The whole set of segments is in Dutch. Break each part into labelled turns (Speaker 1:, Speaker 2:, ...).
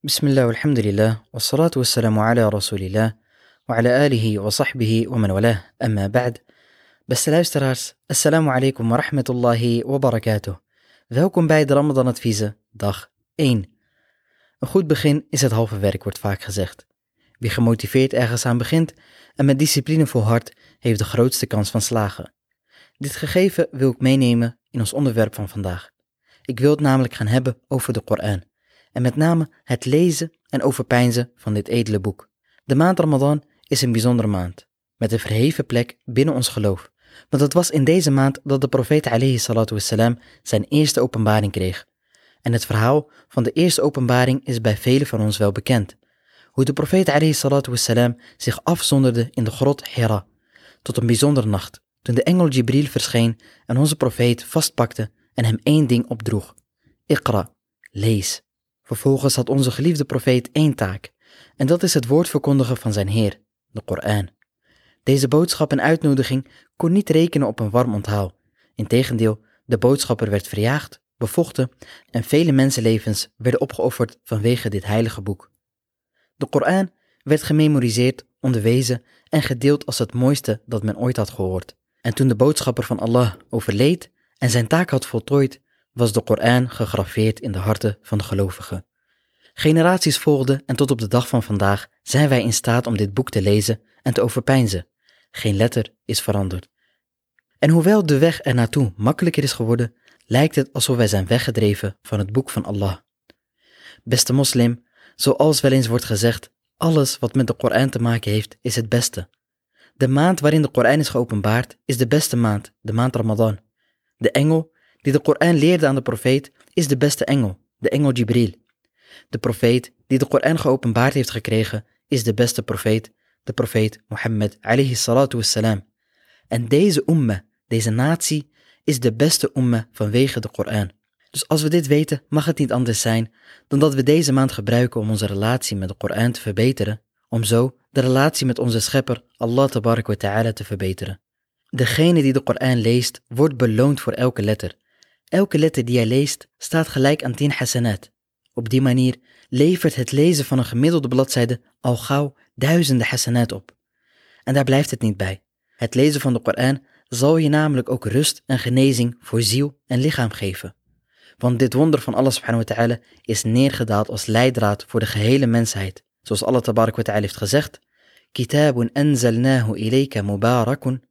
Speaker 1: Bismillah, alhamdulillah, wassalatu wassalamu ala rasulillah, wa ala alihi wa sahbihi wa man walah, amma ba'd. Beste luisteraars, assalamu alaikum wa rahmatullahi wa barakatuh. Welkom bij de Ramadan Adviezen, dag 1. Een goed begin is het halve werk, wordt vaak gezegd. Wie gemotiveerd ergens aan begint en met discipline volhardt, heeft de grootste kans van slagen. Dit gegeven wil ik meenemen in ons onderwerp van vandaag. Ik wil het namelijk gaan hebben over de Koran en met name het lezen en overpeinzen van dit edele boek. De maand Ramadan is een bijzondere maand, met een verheven plek binnen ons geloof. Want het was in deze maand dat de profeet alayhi salatu wassalam zijn eerste openbaring kreeg. En het verhaal van de eerste openbaring is bij velen van ons wel bekend. Hoe de profeet alayhi salatu wassalam zich afzonderde in de grot Hira, tot een bijzondere nacht, toen de engel Jibril verscheen en onze profeet vastpakte en hem één ding opdroeg. Iqra, lees. Vervolgens had onze geliefde profeet één taak, en dat is het woord verkondigen van zijn Heer, de Koran. Deze boodschap en uitnodiging kon niet rekenen op een warm onthaal. Integendeel, de boodschapper werd verjaagd, bevochten en vele mensenlevens werden opgeofferd vanwege dit heilige boek. De Koran werd gememoriseerd, onderwezen en gedeeld als het mooiste dat men ooit had gehoord. En toen de boodschapper van Allah overleed en zijn taak had voltooid, was de Koran gegraveerd in de harten van de gelovigen. Generaties volgden en tot op de dag van vandaag zijn wij in staat om dit boek te lezen en te overpeinzen. Geen letter is veranderd. En hoewel de weg er naartoe makkelijker is geworden, lijkt het alsof wij zijn weggedreven van het boek van Allah. Beste moslim, zoals wel eens wordt gezegd, alles wat met de Koran te maken heeft, is het beste. De maand waarin de Koran is geopenbaard, is de beste maand, de maand Ramadan. De engel die de Koran leerde aan de profeet, is de beste engel, de engel Jibril. De profeet die de Koran geopenbaard heeft gekregen, is de beste profeet, de profeet Mohammed alayhi salatu. En deze umma, deze natie, is de beste umma vanwege de Koran. Dus als we dit weten, mag het niet anders zijn dan dat we deze maand gebruiken om onze relatie met de Koran te verbeteren, om zo de relatie met onze schepper Allah wa ta'ala te verbeteren. Degene die de Koran leest, wordt beloond voor elke letter. Elke letter die hij leest staat gelijk aan 10 hasanat. Op die manier levert het lezen van een gemiddelde bladzijde al gauw duizenden hasanat op. En daar blijft het niet bij. Het lezen van de Koran zal je namelijk ook rust en genezing voor ziel en lichaam geven. Want dit wonder van Allah subhanahu wa ta'ala is neergedaald als leidraad voor de gehele mensheid. Zoals Allah tabarak wa ta'ala heeft gezegd, Kitabun anzalnahu ilayka mubarakun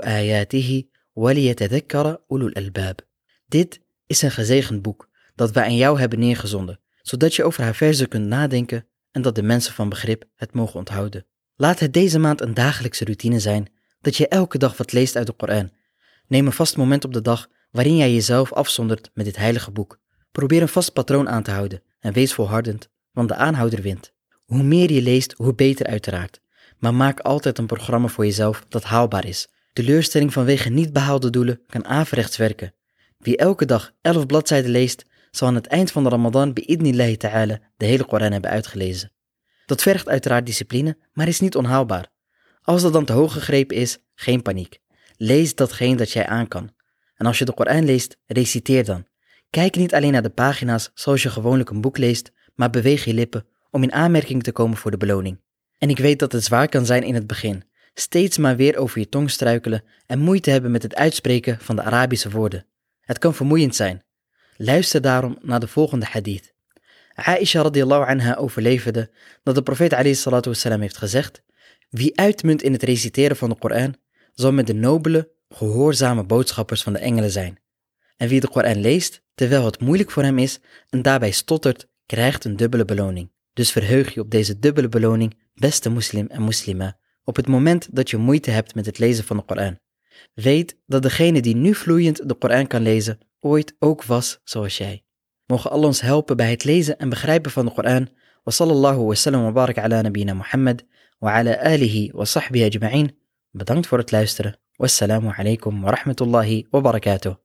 Speaker 1: ayatihi waliyatadhakkara ulul albab. Dit is een gezegend boek dat wij aan jou hebben neergezonden, zodat je over haar verzen kunt nadenken en dat de mensen van begrip het mogen onthouden. Laat het deze maand een dagelijkse routine zijn dat je elke dag wat leest uit de Koran. Neem een vast moment op de dag waarin jij jezelf afzondert met dit heilige boek. Probeer een vast patroon aan te houden en wees volhardend, want de aanhouder wint. Hoe meer je leest, hoe beter uiteraard. Maar maak altijd een programma voor jezelf dat haalbaar is. Teleurstelling vanwege niet behaalde doelen kan averechts werken. Wie elke dag 11 bladzijden leest, zal aan het eind van de Ramadan bi'idnillahi ta'ala de hele Koran hebben uitgelezen. Dat vergt uiteraard discipline, maar is niet onhaalbaar. Als dat dan te hoog gegrepen is, geen paniek. Lees datgene dat jij aan kan. En als je de Koran leest, reciteer dan. Kijk niet alleen naar de pagina's zoals je gewoonlijk een boek leest, maar beweeg je lippen om in aanmerking te komen voor de beloning. En ik weet dat het zwaar kan zijn in het begin, steeds maar weer over je tong struikelen en moeite hebben met het uitspreken van de Arabische woorden. Het kan vermoeiend zijn. Luister daarom naar de volgende hadith. Aisha radiallahu anha overleverde dat de profeet wassalam heeft gezegd Wie uitmunt in het reciteren van de Koran, zal met de nobele, gehoorzame boodschappers van de engelen zijn. En wie de Koran leest, terwijl het moeilijk voor hem is en daarbij stottert, krijgt een dubbele beloning. Dus verheug je op deze dubbele beloning, beste moslim en moslima, op het moment dat je moeite hebt met het lezen van de Koran. Weet dat degene die nu vloeiend de Koran kan lezen, ooit ook was zoals jij. Mogen Allah ons helpen bij het lezen en begrijpen van de Koran. Wa sallallahu wa sallam wa barak ala nabina Muhammad wa ala alihi wa sahbihi ajma'in. Bedankt voor het luisteren. Wassalamu alaikum wa rahmatullahi wa barakatuh.